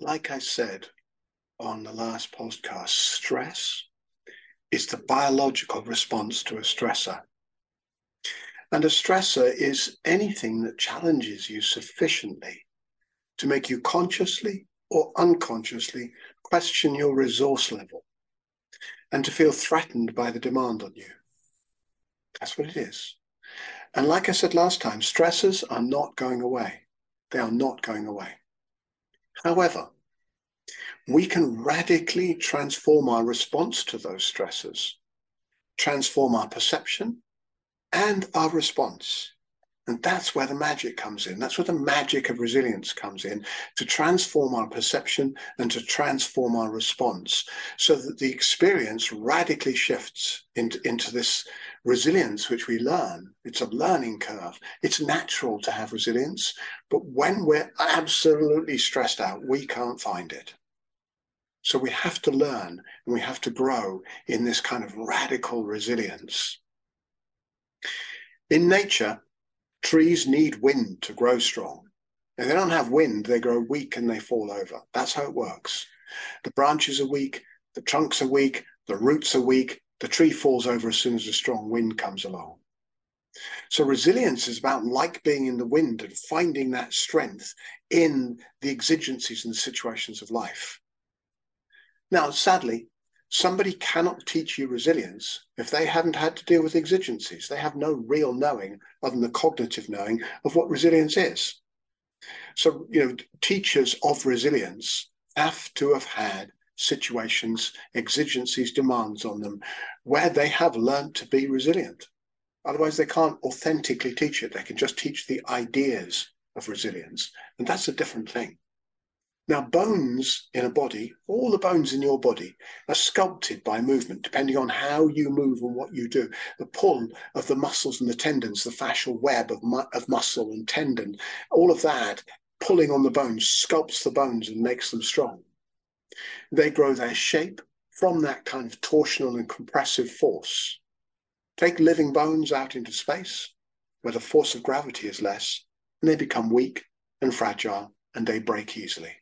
like I said on the last podcast, stress is the biological response to a stressor. And a stressor is anything that challenges you sufficiently to make you consciously or unconsciously question your resource level and to feel threatened by the demand on you. That's what it is. And like I said last time, stressors are not going away. They are not going away. However, we can radically transform our response to those stressors, transform our perception and our response. And that's where the magic comes in. That's where the magic of resilience comes in to transform our perception and to transform our response so that the experience radically shifts into, into this resilience, which we learn. It's a learning curve. It's natural to have resilience. But when we're absolutely stressed out, we can't find it. So we have to learn and we have to grow in this kind of radical resilience. In nature, trees need wind to grow strong. If they don't have wind, they grow weak and they fall over. That's how it works. The branches are weak, the trunks are weak, the roots are weak, the tree falls over as soon as a strong wind comes along. So resilience is about like being in the wind and finding that strength in the exigencies and the situations of life. Now, sadly, somebody cannot teach you resilience if they haven't had to deal with exigencies. They have no real knowing other than the cognitive knowing of what resilience is. So, you know, teachers of resilience have to have had situations, exigencies, demands on them where they have learned to be resilient. Otherwise, they can't authentically teach it. They can just teach the ideas of resilience. And that's a different thing. Now, bones in a body, all the bones in your body are sculpted by movement, depending on how you move and what you do. The pull of the muscles and the tendons, the fascial web of, mu- of muscle and tendon, all of that pulling on the bones sculpts the bones and makes them strong. They grow their shape from that kind of torsional and compressive force. Take living bones out into space, where the force of gravity is less, and they become weak and fragile and they break easily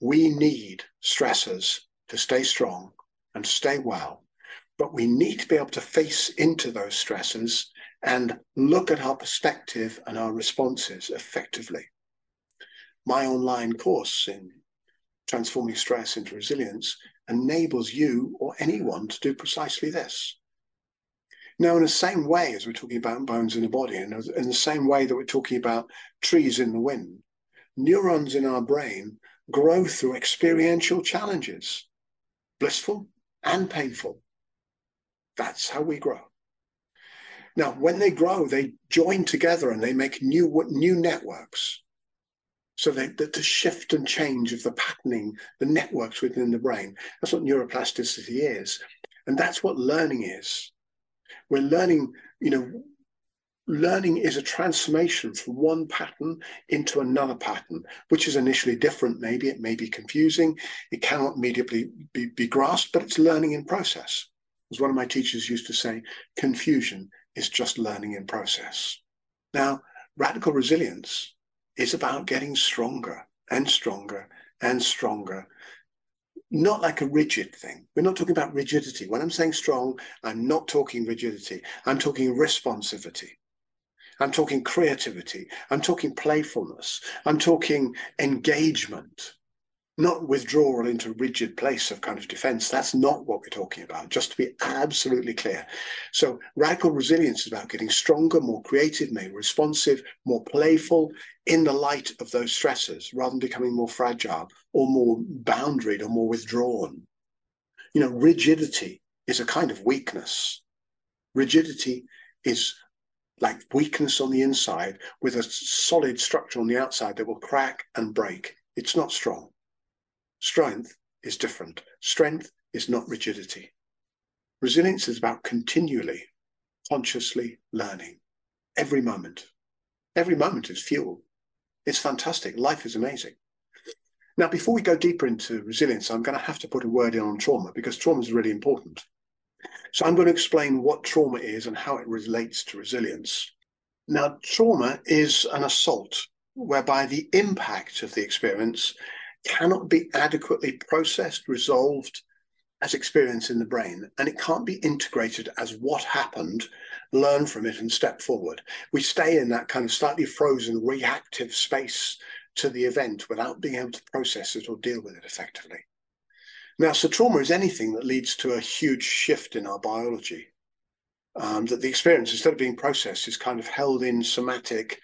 we need stressors to stay strong and stay well, but we need to be able to face into those stressors and look at our perspective and our responses effectively. My online course in transforming stress into resilience enables you or anyone to do precisely this. Now, in the same way as we're talking about bones in the body, and in the same way that we're talking about trees in the wind, neurons in our brain grow through experiential challenges, blissful and painful. That's how we grow. Now, when they grow, they join together and they make new, new networks. So they, the, the shift and change of the patterning, the networks within the brain. That's what neuroplasticity is. And that's what learning is. We're learning, you know, learning is a transformation from one pattern into another pattern, which is initially different. Maybe it may be confusing. It cannot immediately be, be grasped, but it's learning in process. As one of my teachers used to say, confusion is just learning in process. Now, radical resilience is about getting stronger and stronger and stronger not like a rigid thing. We're not talking about rigidity. When I'm saying strong, I'm not talking rigidity. I'm talking responsivity. I'm talking creativity. I'm talking playfulness. I'm talking engagement, not withdrawal into a rigid place of kind of defense. That's not what we're talking about, just to be absolutely clear. So, radical resilience is about getting stronger, more creative, more responsive, more playful in the light of those stresses rather than becoming more fragile or more boundaried or more withdrawn. You know, rigidity is a kind of weakness. Rigidity is like weakness on the inside with a solid structure on the outside that will crack and break. It's not strong. Strength is different. Strength is not rigidity. Resilience is about continually, consciously learning every moment. Every moment is fuel. It's fantastic. Life is amazing. Now, before we go deeper into resilience, I'm going to have to put a word in on trauma because trauma is really important. So I'm going to explain what trauma is and how it relates to resilience. Now, trauma is an assault whereby the impact of the experience cannot be adequately processed, resolved as experience in the brain, and it can't be integrated as what happened, learn from it, and step forward. We stay in that kind of slightly frozen, reactive space to the event without being able to process it or deal with it effectively. Now, so trauma is anything that leads to a huge shift in our biology. Um, that the experience, instead of being processed, is kind of held in somatic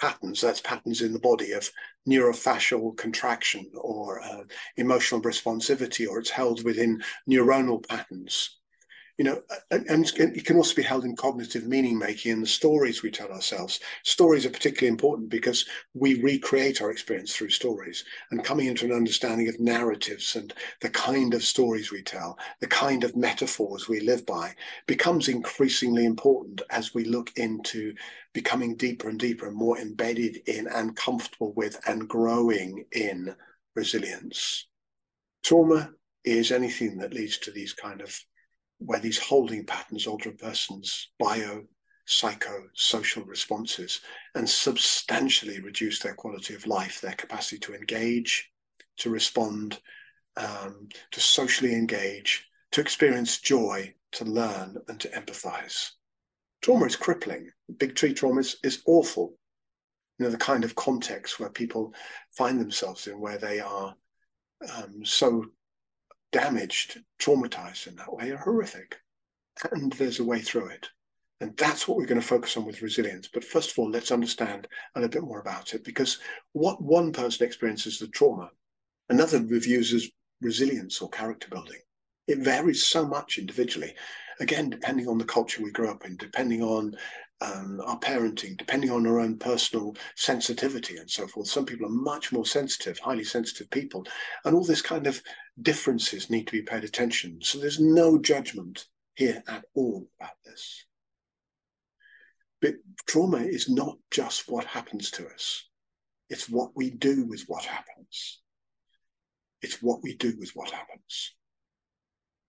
patterns. That's patterns in the body of neurofascial contraction or uh, emotional responsivity, or it's held within neuronal patterns you know, and, and, it can also be held in cognitive meaning making in the stories we tell ourselves. Stories are particularly important because we recreate our experience through stories and coming into an understanding of narratives and the kind of stories we tell, the kind of metaphors we live by becomes increasingly important as we look into becoming deeper and deeper and more embedded in and comfortable with and growing in resilience. Trauma is anything that leads to these kind of where these holding patterns alter a person's bio, psycho, social responses and substantially reduce their quality of life, their capacity to engage, to respond, um, to socially engage, to experience joy, to learn, and to empathize. Trauma is crippling. Big T trauma is, is awful. You know, the kind of context where people find themselves in where they are um, so damaged, traumatized in that way are horrific. And there's a way through it. And that's what we're going to focus on with resilience. But first of all, let's understand a little bit more about it because what one person experiences as trauma, another reviews as resilience or character building. It varies so much individually. Again, depending on the culture we grow up in, depending on um, our parenting, depending on our own personal sensitivity and so forth. Some people are much more sensitive, highly sensitive people, and all this kind of differences need to be paid attention. So there's no judgment here at all about this. But trauma is not just what happens to us. It's what we do with what happens. It's what we do with what happens.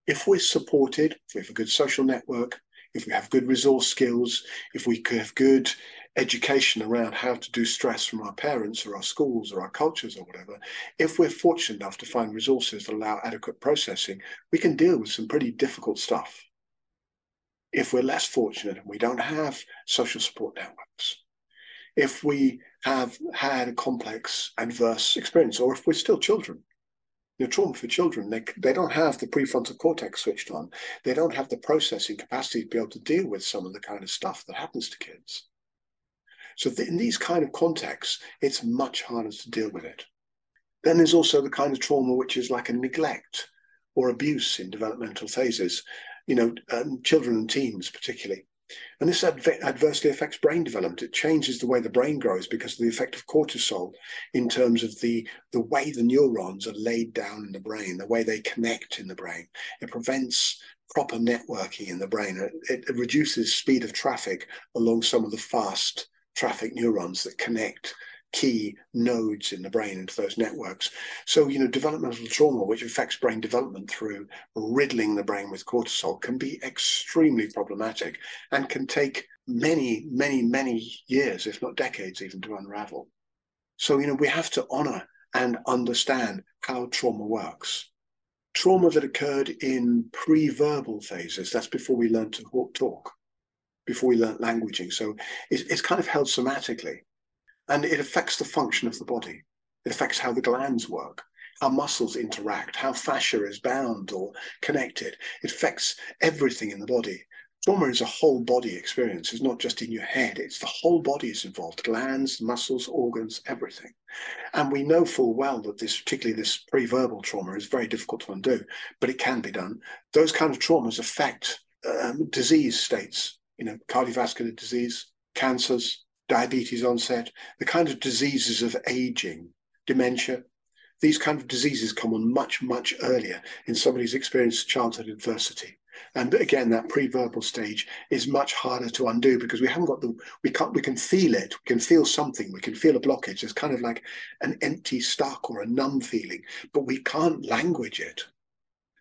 If we're supported, if we have a good social network, if we have good resource skills, if we could have good education around how to do stress from our parents or our schools or our cultures or whatever, if we're fortunate enough to find resources that allow adequate processing, we can deal with some pretty difficult stuff. If we're less fortunate and we don't have social support networks, if we have had a complex adverse experience, or if we're still children, you know, trauma for children, they, they don't have the prefrontal cortex switched on. They don't have the processing capacity to be able to deal with some of the kind of stuff that happens to kids. So in these kind of contexts, it's much harder to deal with it. Then there's also the kind of trauma which is like a neglect or abuse in developmental phases, you know, um, children and teens particularly. And this adversely affects brain development. It changes the way the brain grows because of the effect of cortisol in terms of the, the way the neurons are laid down in the brain, the way they connect in the brain. It prevents proper networking in the brain. It, it reduces speed of traffic along some of the fast traffic neurons that connect key nodes in the brain into those networks. So, you know, developmental trauma, which affects brain development through riddling the brain with cortisol, can be extremely problematic and can take many, many, many years, if not decades, even to unravel. So, you know, we have to honor and understand how trauma works. Trauma that occurred in pre verbal phases, that's before we learn to talk, before we learn languaging. So it's, it's kind of held somatically and it affects the function of the body. It affects how the glands work, how muscles interact, how fascia is bound or connected. It affects everything in the body. Trauma is a whole body experience. It's not just in your head, it's the whole body is involved glands, muscles, organs, everything. And we know full well that this, particularly this pre verbal trauma, is very difficult to undo, but it can be done. Those kind of traumas affect um, disease states, you know, cardiovascular disease, cancers, diabetes onset, the kind of diseases of aging, dementia, these kind of diseases come on much, much earlier in somebody's experienced childhood adversity. And again, that pre-verbal stage is much harder to undo because we haven't got the we can't we can feel it, we can feel something, we can feel a blockage. It's kind of like an empty stuck or a numb feeling, but we can't language it.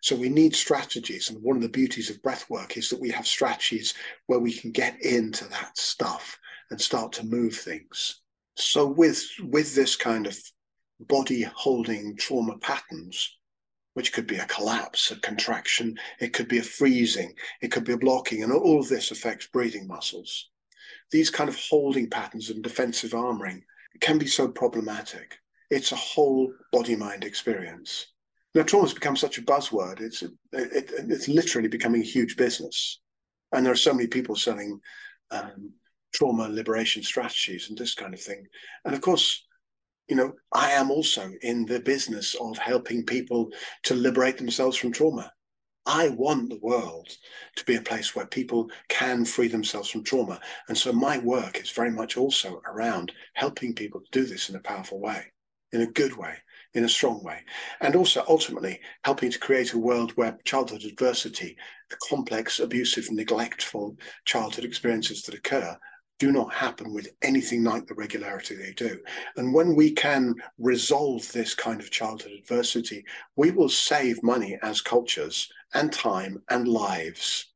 So we need strategies. And one of the beauties of breath work is that we have strategies where we can get into that stuff and start to move things. So with with this kind of body holding trauma patterns, which could be a collapse, a contraction, it could be a freezing, it could be a blocking, and all of this affects breathing muscles. These kind of holding patterns and defensive armoring can be so problematic. It's a whole body mind experience. Now, trauma has become such a buzzword. It's it, it's literally becoming a huge business, and there are so many people selling um, trauma liberation strategies and this kind of thing. And of course, you know, I am also in the business of helping people to liberate themselves from trauma. I want the world to be a place where people can free themselves from trauma. And so my work is very much also around helping people to do this in a powerful way, in a good way, in a strong way. And also ultimately helping to create a world where childhood adversity, the complex, abusive, neglectful childhood experiences that occur do not happen with anything like the regularity they do. And when we can resolve this kind of childhood adversity, we will save money as cultures and time and lives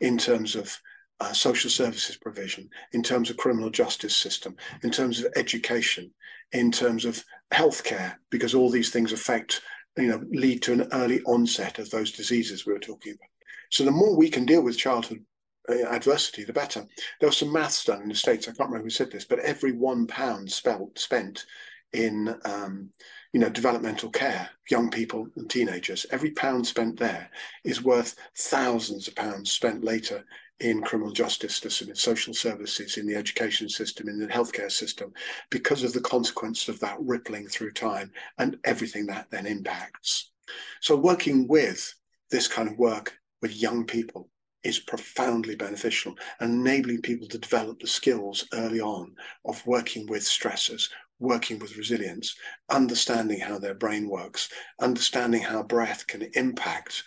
in terms of uh, social services provision, in terms of criminal justice system, in terms of education, in terms of healthcare, because all these things affect, you know, lead to an early onset of those diseases we were talking about. So the more we can deal with childhood adversity, the better. There was some maths done in the States, I can't remember who said this, but every one pound spelt, spent in um, you know developmental care, young people and teenagers, every pound spent there is worth thousands of pounds spent later in criminal justice system, in social services, in the education system, in the healthcare system, because of the consequence of that rippling through time and everything that then impacts. So working with this kind of work with young people is profoundly beneficial and enabling people to develop the skills early on of working with stressors, working with resilience, understanding how their brain works, understanding how breath can impact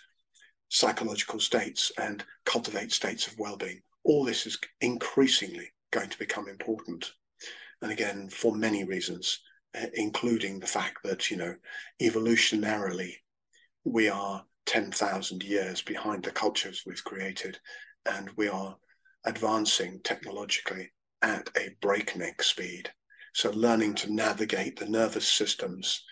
psychological states and cultivate states of well-being. All this is increasingly going to become important. And again, for many reasons, uh, including the fact that, you know, evolutionarily, we are 10,000 years behind the cultures we've created, and we are advancing technologically at a breakneck speed. So, learning to navigate the nervous systems,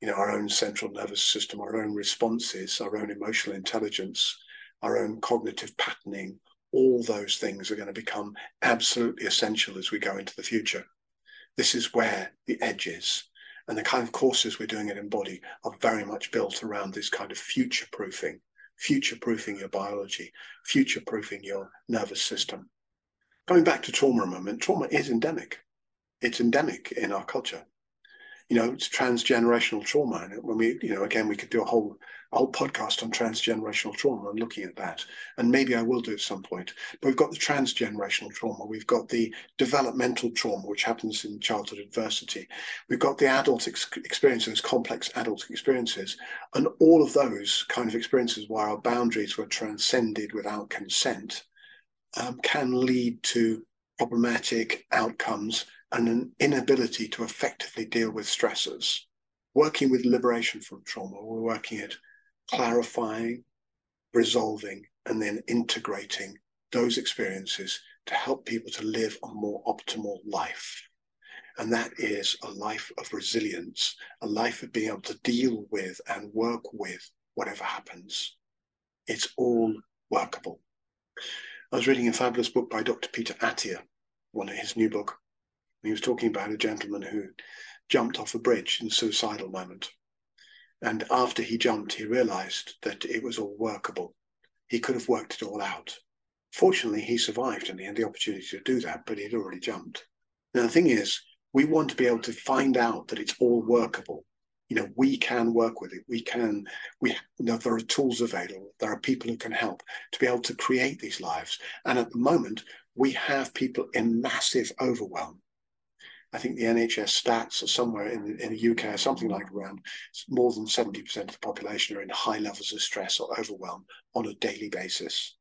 you know, our own central nervous system, our own responses, our own emotional intelligence, our own cognitive patterning, all those things are going to become absolutely essential as we go into the future. This is where the edge is. And the kind of courses we're doing at Embody are very much built around this kind of future proofing, future proofing your biology, future proofing your nervous system. Going back to trauma a moment, trauma is endemic. It's endemic in our culture you know, it's transgenerational trauma. And when we, you know, again, we could do a whole a whole podcast on transgenerational trauma and looking at that. And maybe I will do at some point. But we've got the transgenerational trauma. We've got the developmental trauma, which happens in childhood adversity. We've got the adult ex- experiences, complex adult experiences. And all of those kind of experiences where our boundaries were transcended without consent um, can lead to problematic outcomes and an inability to effectively deal with stressors. Working with liberation from trauma, we're working at clarifying, resolving, and then integrating those experiences to help people to live a more optimal life. And that is a life of resilience, a life of being able to deal with and work with whatever happens. It's all workable. I was reading a fabulous book by Dr. Peter Attia, one of his new book, he was talking about a gentleman who jumped off a bridge in a suicidal moment. And after he jumped, he realized that it was all workable. He could have worked it all out. Fortunately, he survived and he had the opportunity to do that, but he'd already jumped. Now, the thing is, we want to be able to find out that it's all workable. You know, we can work with it. We can, we, you know, there are tools available. There are people who can help to be able to create these lives. And at the moment, we have people in massive overwhelm I think the NHS stats are somewhere in, in the UK, something like around more than 70% of the population are in high levels of stress or overwhelm on a daily basis.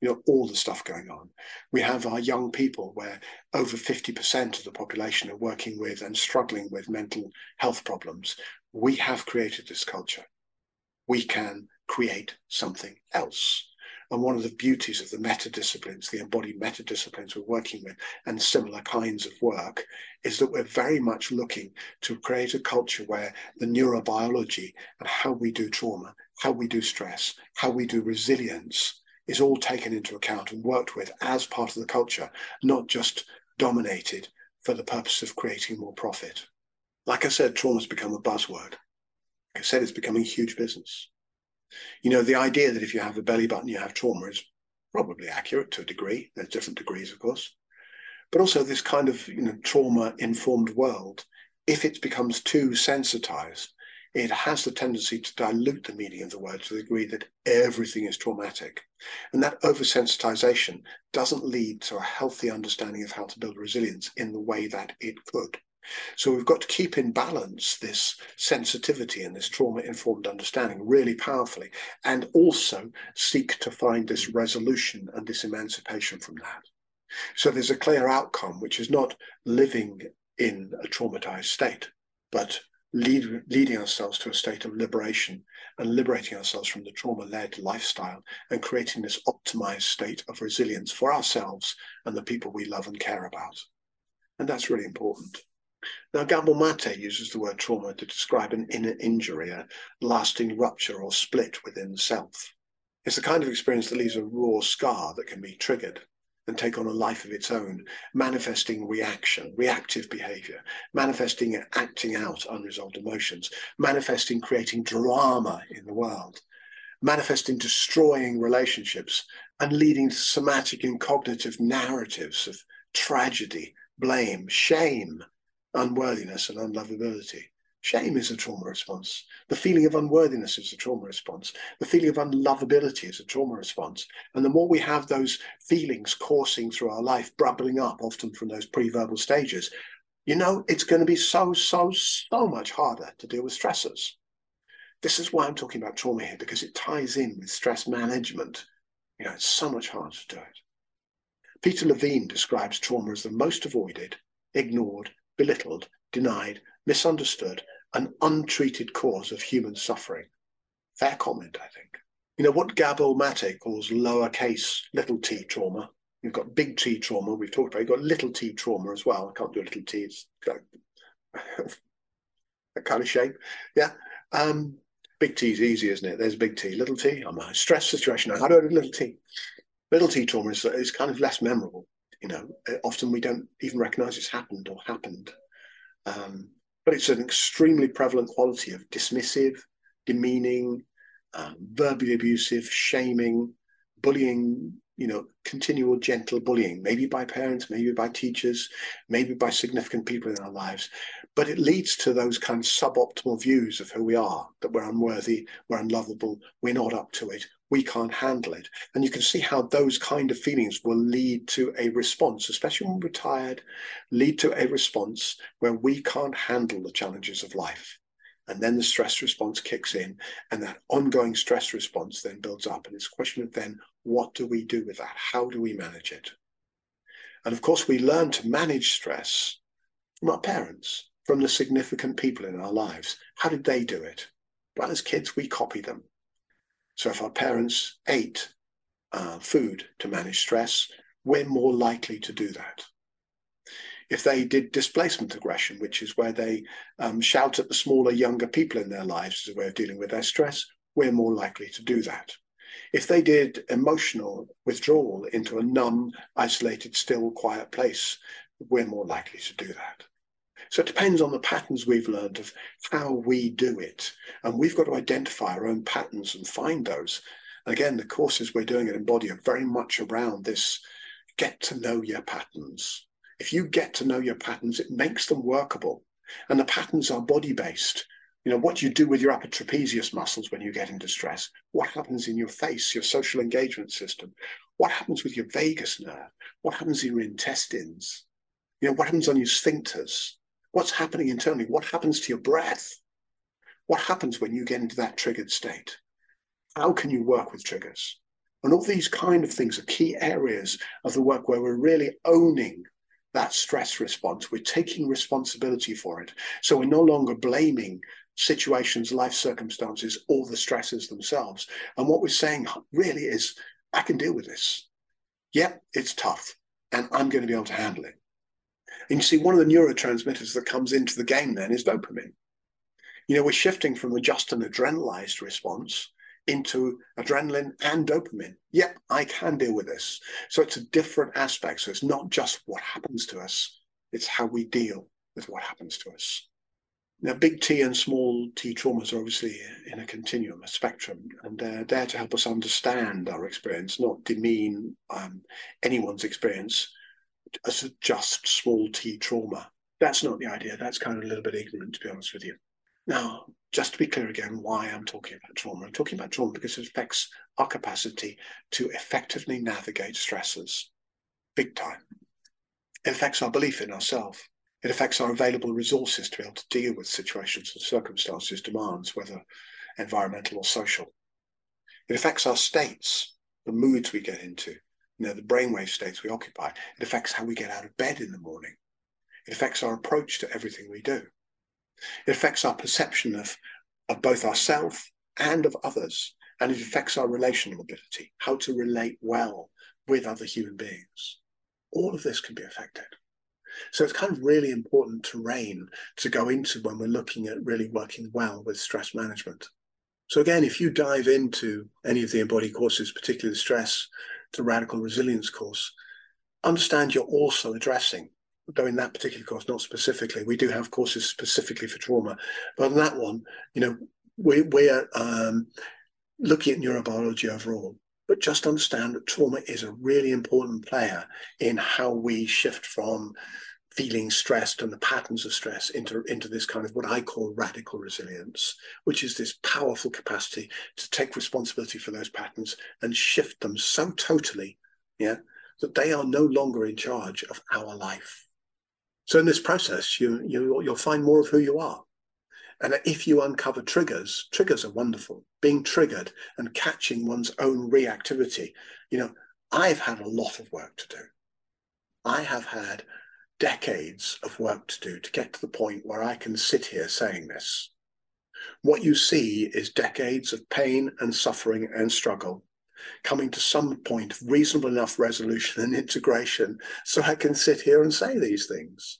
You know, all the stuff going on. We have our young people where over 50% of the population are working with and struggling with mental health problems. We have created this culture. We can create something else. And one of the beauties of the meta disciplines, the embodied meta disciplines we're working with, and similar kinds of work, is that we're very much looking to create a culture where the neurobiology and how we do trauma, how we do stress, how we do resilience is all taken into account and worked with as part of the culture, not just dominated for the purpose of creating more profit. Like I said, trauma's become a buzzword. Like I said, it's becoming a huge business. You know, the idea that if you have a belly button, you have trauma is probably accurate to a degree. There's different degrees, of course. But also this kind of, you know, trauma-informed world, if it becomes too sensitized, it has the tendency to dilute the meaning of the word to the degree that everything is traumatic. And that oversensitization doesn't lead to a healthy understanding of how to build resilience in the way that it could. So we've got to keep in balance this sensitivity and this trauma informed understanding really powerfully, and also seek to find this resolution and this emancipation from that. So there's a clear outcome, which is not living in a traumatized state, but lead, leading ourselves to a state of liberation and liberating ourselves from the trauma led lifestyle and creating this optimized state of resilience for ourselves and the people we love and care about. And that's really important. Now, Gabor Mate uses the word trauma to describe an inner injury, a lasting rupture or split within the self. It's the kind of experience that leaves a raw scar that can be triggered and take on a life of its own, manifesting reaction, reactive behavior, manifesting acting out unresolved emotions, manifesting creating drama in the world, manifesting destroying relationships, and leading to somatic and cognitive narratives of tragedy, blame, shame, unworthiness and unlovability. Shame is a trauma response. The feeling of unworthiness is a trauma response. The feeling of unlovability is a trauma response. And the more we have those feelings coursing through our life, bubbling up often from those pre-verbal stages, you know, it's going to be so, so, so much harder to deal with stressors. This is why I'm talking about trauma here, because it ties in with stress management. You know, it's so much harder to do it. Peter Levine describes trauma as the most avoided, ignored, belittled, denied, misunderstood, an untreated cause of human suffering. Fair comment, I think. You know, what Gabor Mate calls lowercase little t trauma. You've got big T trauma, we've talked about, you've got little t trauma as well. I can't do a little t, it's that kind of shape. Yeah. Um, big T is easy, isn't it? There's a big T. Little t, I'm a stress situation. How do I do little t? Little t trauma is, is kind of less memorable you know, uh, often we don't even recognize it's happened or happened. Um, but it's an extremely prevalent quality of dismissive, demeaning, um, verbally abusive, shaming, bullying, you know, continual gentle bullying, maybe by parents, maybe by teachers, maybe by significant people in our lives. But it leads to those kind of suboptimal views of who we are, that we're unworthy, we're unlovable, we're not up to it, we can't handle it. And you can see how those kind of feelings will lead to a response, especially when we're tired, lead to a response where we can't handle the challenges of life. And then the stress response kicks in, and that ongoing stress response then builds up. And it's a question of then what do we do with that? How do we manage it? And of course, we learn to manage stress from our parents, from the significant people in our lives. How did they do it? Well, as kids, we copy them. So if our parents ate uh, food to manage stress, we're more likely to do that. If they did displacement aggression, which is where they um, shout at the smaller, younger people in their lives as a way of dealing with their stress, we're more likely to do that. If they did emotional withdrawal into a numb, isolated, still, quiet place, we're more likely to do that. So it depends on the patterns we've learned of how we do it. And we've got to identify our own patterns and find those. Again, the courses we're doing at Embody are very much around this get to know your patterns. If you get to know your patterns, it makes them workable. And the patterns are body based. You know, what you do with your upper trapezius muscles when you get into stress, what happens in your face, your social engagement system, what happens with your vagus nerve, what happens in your intestines, you know, what happens on your sphincters, What's happening internally? What happens to your breath? What happens when you get into that triggered state? How can you work with triggers? And all these kind of things are key areas of the work where we're really owning that stress response. We're taking responsibility for it. So we're no longer blaming situations, life circumstances, or the stresses themselves. And what we're saying really is I can deal with this. Yep, it's tough, and I'm going to be able to handle it. And you see, one of the neurotransmitters that comes into the game then is dopamine. You know, we're shifting from just an adrenalized response into adrenaline and dopamine. Yep, I can deal with this. So it's a different aspect. So it's not just what happens to us, it's how we deal with what happens to us. Now, big T and small t traumas are obviously in a continuum, a spectrum, and they're there to help us understand our experience, not demean um, anyone's experience as just small t trauma. That's not the idea. That's kind of a little bit ignorant, to be honest with you. Now, just to be clear again, why I'm talking about trauma. I'm talking about trauma because it affects our capacity to effectively navigate stresses, big time. It affects our belief in ourselves. It affects our available resources to be able to deal with situations and circumstances, demands, whether environmental or social. It affects our states, the moods we get into, you know, the brainwave states we occupy. It affects how we get out of bed in the morning. It affects our approach to everything we do. It affects our perception of, of both ourselves and of others. And it affects our relational ability, how to relate well with other human beings. All of this can be affected. So it's kind of really important terrain to go into when we're looking at really working well with stress management. So again, if you dive into any of the embodied courses, particularly the stress to radical resilience course, understand you're also addressing though in that particular course, not specifically, we do have courses specifically for trauma. But on that one, you know, we, we're um, looking at neurobiology overall. But just understand that trauma is a really important player in how we shift from feeling stressed and the patterns of stress into, into this kind of what I call radical resilience, which is this powerful capacity to take responsibility for those patterns and shift them so totally, yeah, that they are no longer in charge of our life. So in this process, you, you you'll find more of who you are. And if you uncover triggers, triggers are wonderful. Being triggered and catching one's own reactivity. You know, I've had a lot of work to do. I have had decades of work to do to get to the point where I can sit here saying this. What you see is decades of pain and suffering and struggle coming to some point of reasonable enough resolution and integration so I can sit here and say these things.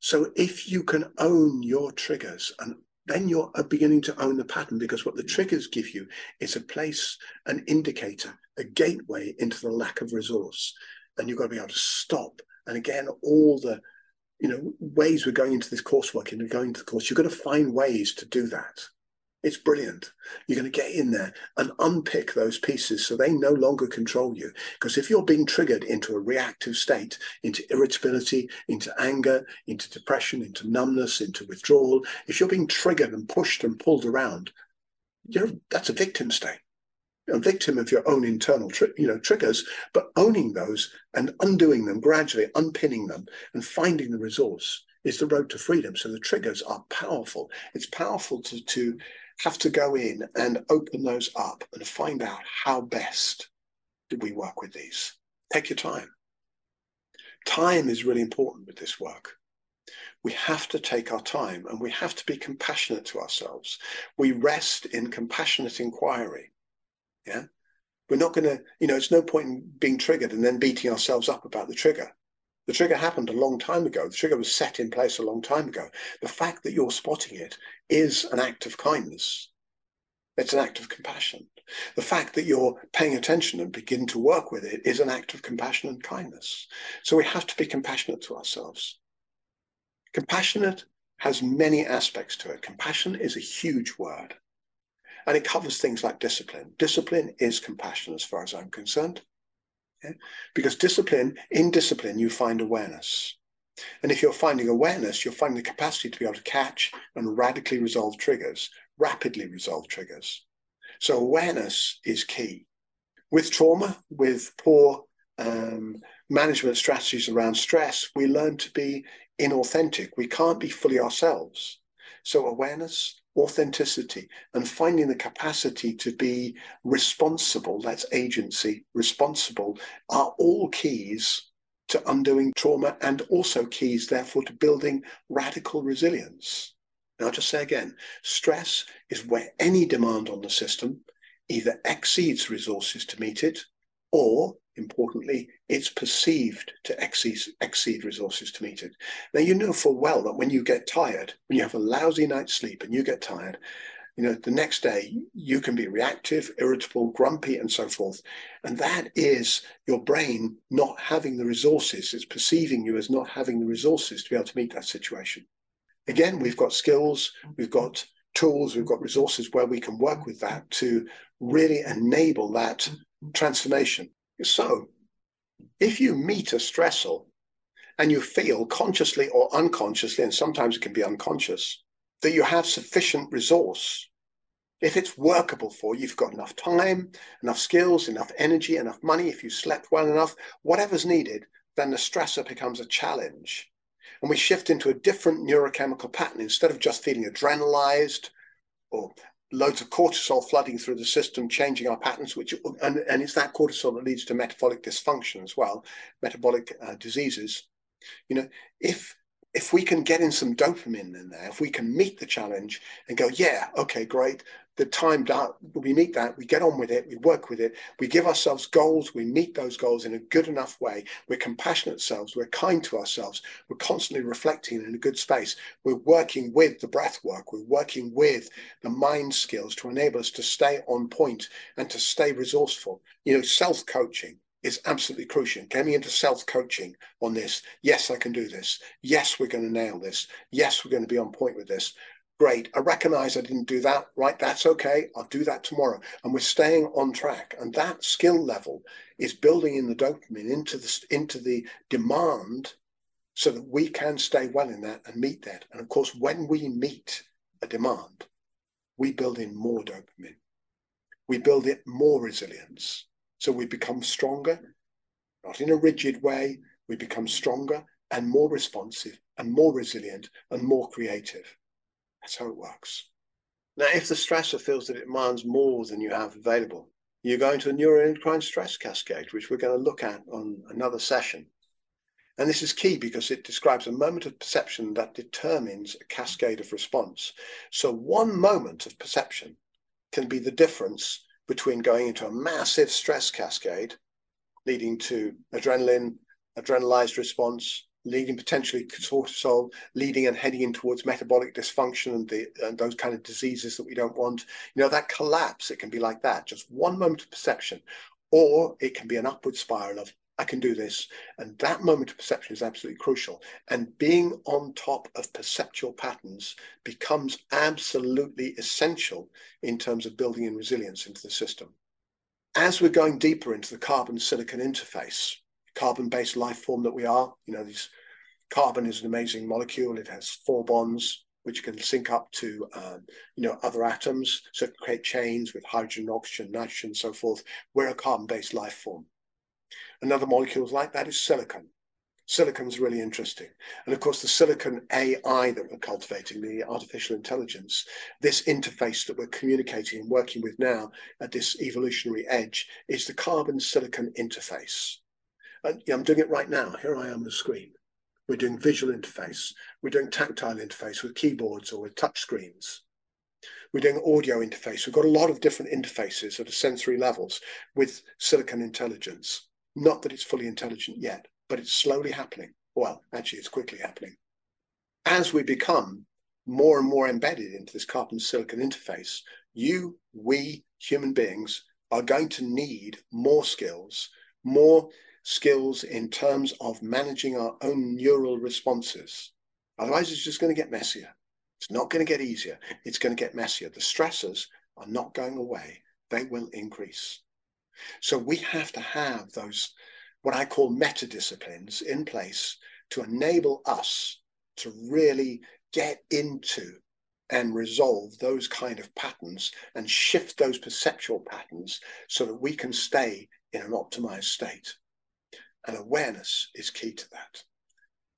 So if you can own your triggers and then you're uh, beginning to own the pattern because what the triggers give you is a place, an indicator, a gateway into the lack of resource. And you've got to be able to stop. And again, all the you know ways we're going into this coursework and going into the course, you've got to find ways to do that. It's brilliant. You're going to get in there and unpick those pieces so they no longer control you. Because if you're being triggered into a reactive state, into irritability, into anger, into depression, into numbness, into withdrawal, if you're being triggered and pushed and pulled around, you're that's a victim state. A victim of your own internal you know, triggers, but owning those and undoing them gradually, unpinning them and finding the resource is the road to freedom. So the triggers are powerful. It's powerful to, to have to go in and open those up and find out how best do we work with these. Take your time. Time is really important with this work. We have to take our time and we have to be compassionate to ourselves. We rest in compassionate inquiry. Yeah. We're not going to, you know, it's no point in being triggered and then beating ourselves up about the trigger. The trigger happened a long time ago. The trigger was set in place a long time ago. The fact that you're spotting it is an act of kindness. It's an act of compassion. The fact that you're paying attention and begin to work with it is an act of compassion and kindness. So we have to be compassionate to ourselves. Compassionate has many aspects to it. Compassion is a huge word. And it covers things like discipline. Discipline is compassion as far as I'm concerned. Because discipline, in discipline, you find awareness. And if you're finding awareness, you're finding the capacity to be able to catch and radically resolve triggers, rapidly resolve triggers. So awareness is key. With trauma, with poor um, management strategies around stress, we learn to be inauthentic. We can't be fully ourselves. So awareness, authenticity and finding the capacity to be responsible, that's agency, responsible, are all keys to undoing trauma and also keys, therefore, to building radical resilience. Now, I'll just say again stress is where any demand on the system either exceeds resources to meet it or importantly, it's perceived to exceed, exceed resources to meet it. Now, you know full well that when you get tired, when you have a lousy night's sleep and you get tired, you know, the next day you can be reactive, irritable, grumpy, and so forth. And that is your brain not having the resources, it's perceiving you as not having the resources to be able to meet that situation. Again, we've got skills, we've mm-hmm. got tools, we've got resources where we can work with that to really enable that mm-hmm. transformation. So, if you meet a stressor and you feel consciously or unconsciously, and sometimes it can be unconscious, that you have sufficient resource. If it's workable for you, you've got enough time, enough skills, enough energy, enough money, if you slept well enough, whatever's needed, then the stressor becomes a challenge. And we shift into a different neurochemical pattern. Instead of just feeling adrenalized or loads of cortisol flooding through the system, changing our patterns, which and, and it's that cortisol that leads to metabolic dysfunction as well, metabolic uh, diseases. You know, if if we can get in some dopamine in there, if we can meet the challenge and go, yeah, okay, great, the time that we meet that, we get on with it, we work with it, we give ourselves goals, we meet those goals in a good enough way. We're compassionate selves, we're kind to ourselves, we're constantly reflecting in a good space. We're working with the breath work, we're working with the mind skills to enable us to stay on point and to stay resourceful. You know, self coaching is absolutely crucial. Getting into self coaching on this. Yes, I can do this. Yes, we're going to nail this. Yes, we're going to be on point with this. Great. I recognize I didn't do that. Right. That's okay. I'll do that tomorrow. And we're staying on track. And that skill level is building in the dopamine into the, into the demand so that we can stay well in that and meet that. And of course, when we meet a demand, we build in more dopamine. We build it more resilience so we become stronger, not in a rigid way. We become stronger and more responsive and more resilient and more creative. That's how it works. Now, if the stressor feels that it demands more than you have available, you go into a neuroendocrine stress cascade, which we're going to look at on another session. And this is key because it describes a moment of perception that determines a cascade of response. So, one moment of perception can be the difference between going into a massive stress cascade, leading to adrenaline, adrenalized response, leading potentially cortisol, leading and heading in towards metabolic dysfunction and, the, and those kind of diseases that we don't want. You know, that collapse, it can be like that, just one moment of perception. Or it can be an upward spiral of I can do this. And that moment of perception is absolutely crucial. And being on top of perceptual patterns becomes absolutely essential in terms of building in resilience into the system. As we're going deeper into the carbon silicon interface, carbon based life form that we are, you know, these carbon is an amazing molecule. It has four bonds, which can sync up to um, you know other atoms, so create chains with hydrogen, oxygen, nitrogen, and so forth. We're a carbon-based life form. Another molecule like that is silicon. Silicon is really interesting. And of course, the silicon AI that we're cultivating, the artificial intelligence, this interface that we're communicating and working with now at this evolutionary edge is the carbon silicon interface. And I'm doing it right now. Here I am on the screen. We're doing visual interface. We're doing tactile interface with keyboards or with touch screens. We're doing audio interface. We've got a lot of different interfaces at a sensory levels with silicon intelligence. Not that it's fully intelligent yet, but it's slowly happening. Well, actually, it's quickly happening. As we become more and more embedded into this carbon silicon interface, you, we, human beings, are going to need more skills, more skills in terms of managing our own neural responses. Otherwise, it's just going to get messier. It's not going to get easier. It's going to get messier. The stressors are not going away, they will increase. So we have to have those, what I call meta disciplines in place to enable us to really get into and resolve those kind of patterns and shift those perceptual patterns so that we can stay in an optimized state. And awareness is key to that.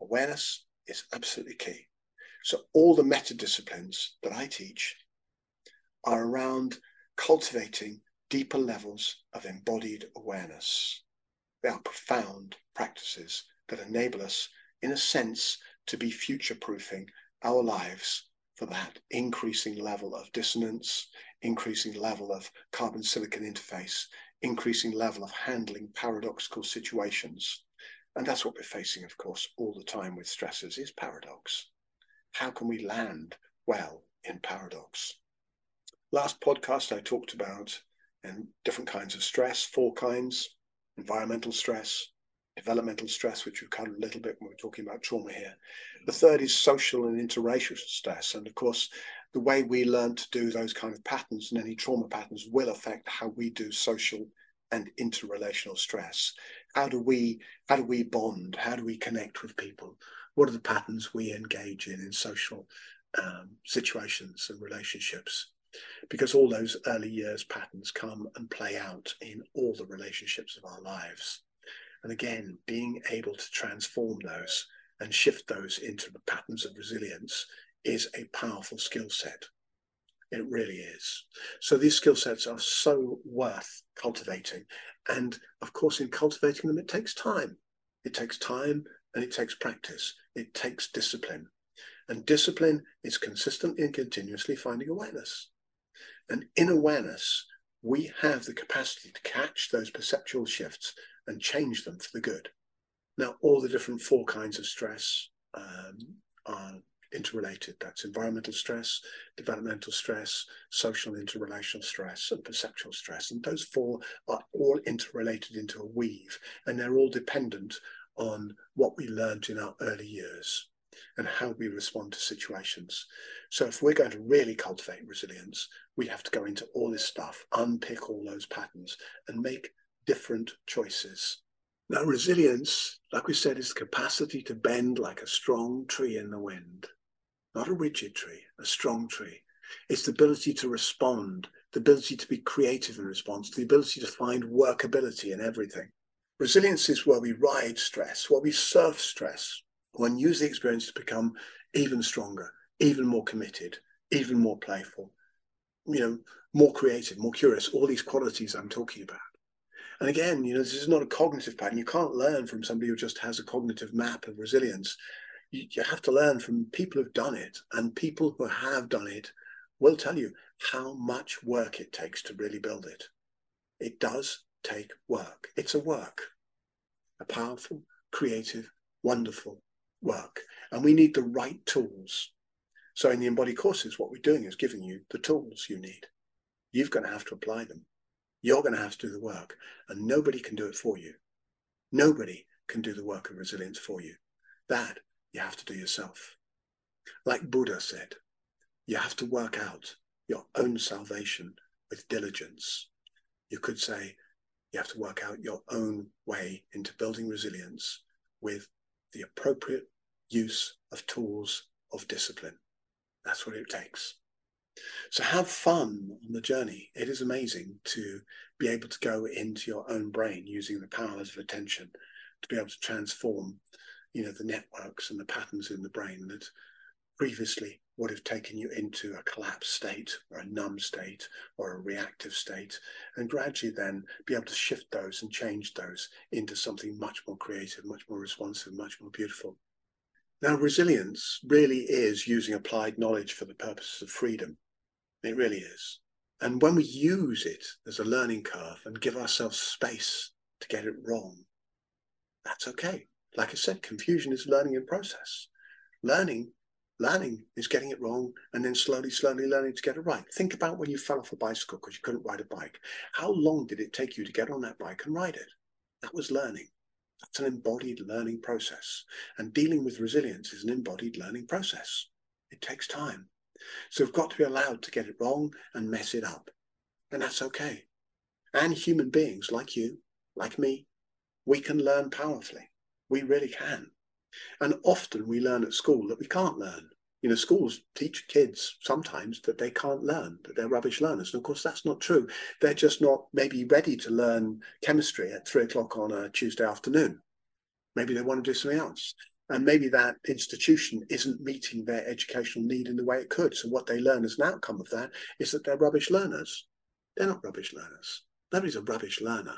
Awareness is absolutely key. So all the meta disciplines that I teach are around cultivating deeper levels of embodied awareness. They are profound practices that enable us, in a sense, to be future proofing our lives for that increasing level of dissonance, increasing level of carbon silicon interface increasing level of handling paradoxical situations. And that's what we're facing, of course, all the time with stresses is paradox. How can we land well in paradox? Last podcast I talked about and different kinds of stress, four kinds, environmental stress, developmental stress, which we've covered a little bit when we're talking about trauma here. The third is social and interrelational stress. And of course, the way we learn to do those kind of patterns and any trauma patterns will affect how we do social and interrelational stress. How do we how do we bond? How do we connect with people? What are the patterns we engage in in social um, situations and relationships? Because all those early years patterns come and play out in all the relationships of our lives. And again, being able to transform those and shift those into the patterns of resilience is a powerful skill set. It really is. So these skill sets are so worth cultivating. And of course, in cultivating them, it takes time. It takes time and it takes practice. It takes discipline. And discipline is consistently and continuously finding awareness. And in awareness, we have the capacity to catch those perceptual shifts and change them for the good. Now, all the different four kinds of stress um, are interrelated. That's environmental stress, developmental stress, social interrelational stress, and perceptual stress. And those four are all interrelated into a weave, and they're all dependent on what we learned in our early years and how we respond to situations. So if we're going to really cultivate resilience, we have to go into all this stuff, unpick all those patterns, and make different choices. Now, resilience, like we said, is the capacity to bend like a strong tree in the wind not a rigid tree, a strong tree. It's the ability to respond, the ability to be creative in response, the ability to find workability in everything. Resilience is where we ride stress, where we surf stress, and use the experience to become even stronger, even more committed, even more playful, you know, more creative, more curious, all these qualities I'm talking about. And again, you know, this is not a cognitive pattern. You can't learn from somebody who just has a cognitive map of resilience you, you have to learn from people who've done it, and people who have done it will tell you how much work it takes to really build it. It does take work. It's a work, a powerful, creative, wonderful work. And we need the right tools. So in the embodied courses, what we're doing is giving you the tools you need. You're going to have to apply them. You're going to have to do the work, and nobody can do it for you. Nobody can do the work of resilience for you. That you have to do yourself. Like Buddha said, you have to work out your own salvation with diligence. You could say you have to work out your own way into building resilience with the appropriate use of tools of discipline. That's what it takes. So have fun on the journey. It is amazing to be able to go into your own brain using the powers of attention to be able to transform you know, the networks and the patterns in the brain that previously would have taken you into a collapsed state or a numb state or a reactive state, and gradually then be able to shift those and change those into something much more creative, much more responsive, much more beautiful. Now, resilience really is using applied knowledge for the purposes of freedom. It really is. And when we use it as a learning curve and give ourselves space to get it wrong, that's okay like I said, confusion is learning in process. Learning, learning is getting it wrong and then slowly, slowly learning to get it right. Think about when you fell off a bicycle because you couldn't ride a bike. How long did it take you to get on that bike and ride it? That was learning. That's an embodied learning process. And dealing with resilience is an embodied learning process. It takes time. So we've got to be allowed to get it wrong and mess it up. And that's okay. And human beings like you, like me, we can learn powerfully. We really can. And often we learn at school that we can't learn. You know, schools teach kids sometimes that they can't learn, that they're rubbish learners. And of course, that's not true. They're just not maybe ready to learn chemistry at three o'clock on a Tuesday afternoon. Maybe they want to do something else. And maybe that institution isn't meeting their educational need in the way it could. So what they learn as an outcome of that is that they're rubbish learners. They're not rubbish learners. Nobody's a rubbish learner.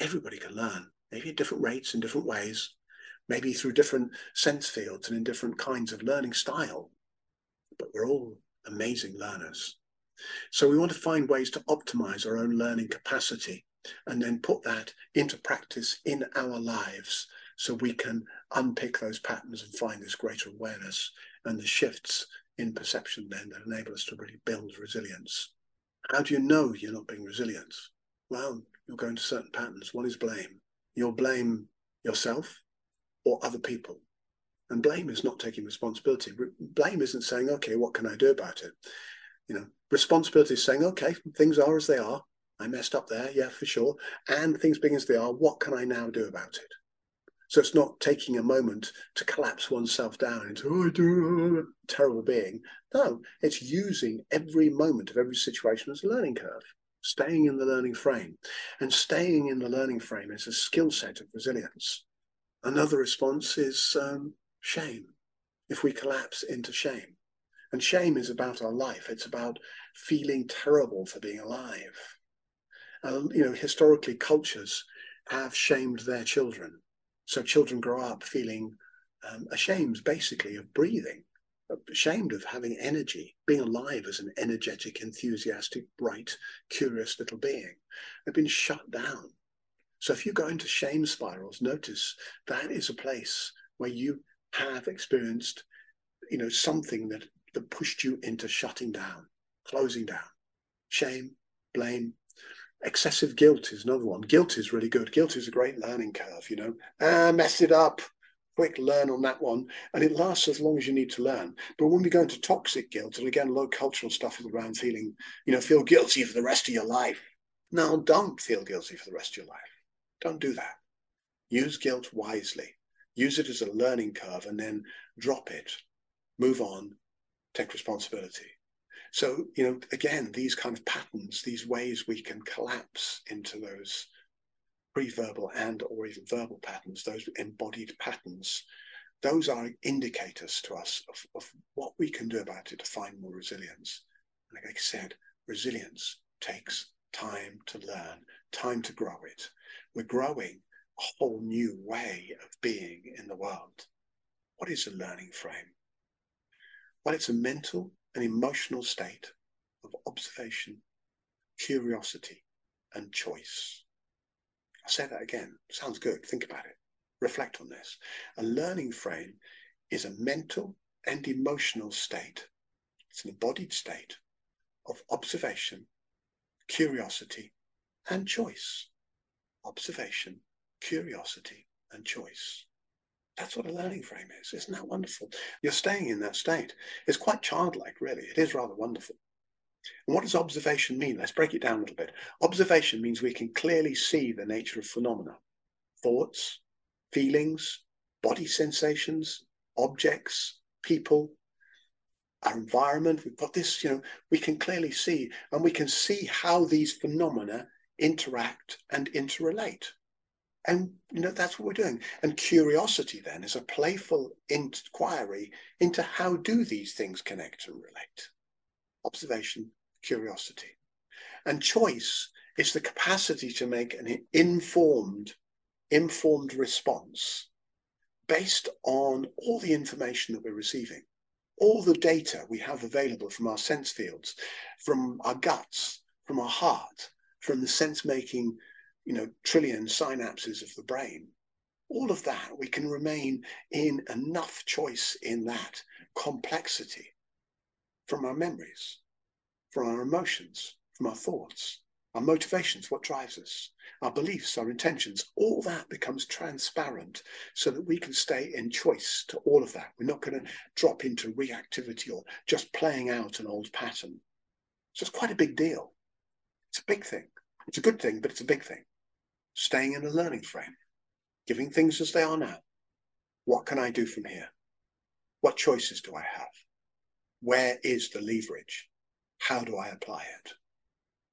Everybody can learn maybe at different rates in different ways, maybe through different sense fields and in different kinds of learning style. But we're all amazing learners. So we want to find ways to optimize our own learning capacity and then put that into practice in our lives so we can unpick those patterns and find this greater awareness and the shifts in perception then that enable us to really build resilience. How do you know you're not being resilient? Well, you'll go into certain patterns. One is blame. You'll blame yourself or other people. And blame is not taking responsibility. Blame isn't saying, okay, what can I do about it? You know, responsibility is saying, okay, things are as they are. I messed up there, yeah, for sure. And things being as they are, what can I now do about it? So it's not taking a moment to collapse oneself down into oh, I do, uh, terrible being. No, it's using every moment of every situation as a learning curve, staying in the learning frame. And staying in the learning frame is a skill set of resilience. Another response is um, shame. If we collapse into shame, and shame is about our life, it's about feeling terrible for being alive. Uh, you know, historically, cultures have shamed their children. So children grow up feeling um, ashamed, basically, of breathing, ashamed of having energy, being alive as an energetic, enthusiastic, bright, curious little being. They've been shut down. So if you go into shame spirals, notice that is a place where you have experienced, you know, something that that pushed you into shutting down, closing down. Shame, blame, excessive guilt is another one. Guilt is really good. Guilt is a great learning curve, you know. Ah, mess it up. Quick learn on that one. And it lasts as long as you need to learn. But when we go into toxic guilt, and again, low cultural stuff is around feeling, you know, feel guilty for the rest of your life. No, don't feel guilty for the rest of your life. Don't do that. Use guilt wisely. Use it as a learning curve and then drop it. Move on. Take responsibility. So, you know, again, these kind of patterns, these ways we can collapse into those pre-verbal and or even verbal patterns, those embodied patterns, those are indicators to us of, of what we can do about it to find more resilience. Like I said, resilience takes time to learn, time to grow it. We're growing a whole new way of being in the world. What is a learning frame? Well, it's a mental an emotional state of observation, curiosity, and choice. I'll say that again. Sounds good. Think about it. Reflect on this. A learning frame is a mental and emotional state. It's an embodied state of observation, curiosity, and choice. Observation, curiosity, and choice. That's what a learning frame is. Isn't that wonderful? You're staying in that state. It's quite childlike, really. It is rather wonderful. And what does observation mean? Let's break it down a little bit. Observation means we can clearly see the nature of phenomena, thoughts, feelings, body sensations, objects, people, our environment. We've got this, you know, we can clearly see, and we can see how these phenomena interact and interrelate. And you know that's what we're doing. And curiosity then is a playful inquiry into how do these things connect and relate. Observation, curiosity. And choice is the capacity to make an informed, informed response based on all the information that we're receiving, all the data we have available from our sense fields, from our guts, from our heart, from the sense making you know, trillion synapses of the brain. All of that, we can remain in enough choice in that complexity from our memories, from our emotions, from our thoughts, our motivations, what drives us, our beliefs, our intentions, all that becomes transparent so that we can stay in choice to all of that. We're not going to drop into reactivity or just playing out an old pattern. So it's quite a big deal. It's a big thing. It's a good thing, but it's a big thing staying in a learning frame, giving things as they are now. What can I do from here? What choices do I have? Where is the leverage? How do I apply it?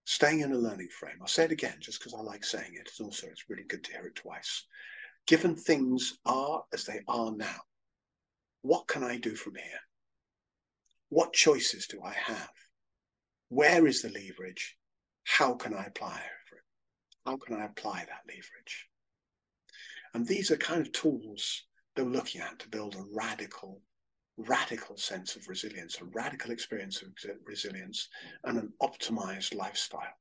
Staying in a learning frame. I'll say it again just because I like saying it. It's also it's really good to hear it twice. Given things are as they are now, what can I do from here? What choices do I have? Where is the leverage? How can I apply it? How can I apply that leverage? And these are kind of tools that we're looking at to build a radical, radical sense of resilience, a radical experience of resilience, and an optimized lifestyle.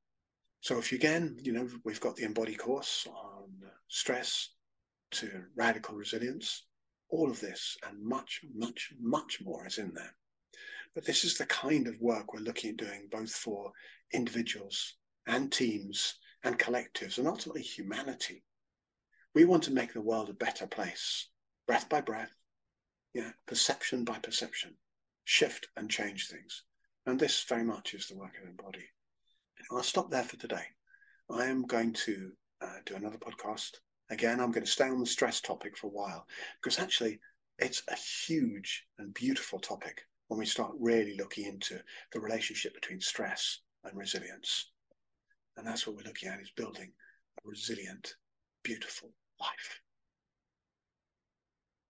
So if you again, you know, we've got the Embody course on stress to radical resilience, all of this and much, much, much more is in there. But this is the kind of work we're looking at doing both for individuals and teams and collectives and ultimately humanity. We want to make the world a better place, breath by breath, yeah, perception by perception, shift and change things. And this very much is the work of Embody. I'll stop there for today. I am going to uh, do another podcast. Again, I'm going to stay on the stress topic for a while because actually it's a huge and beautiful topic when we start really looking into the relationship between stress and resilience. And that's what we're looking at is building a resilient, beautiful life.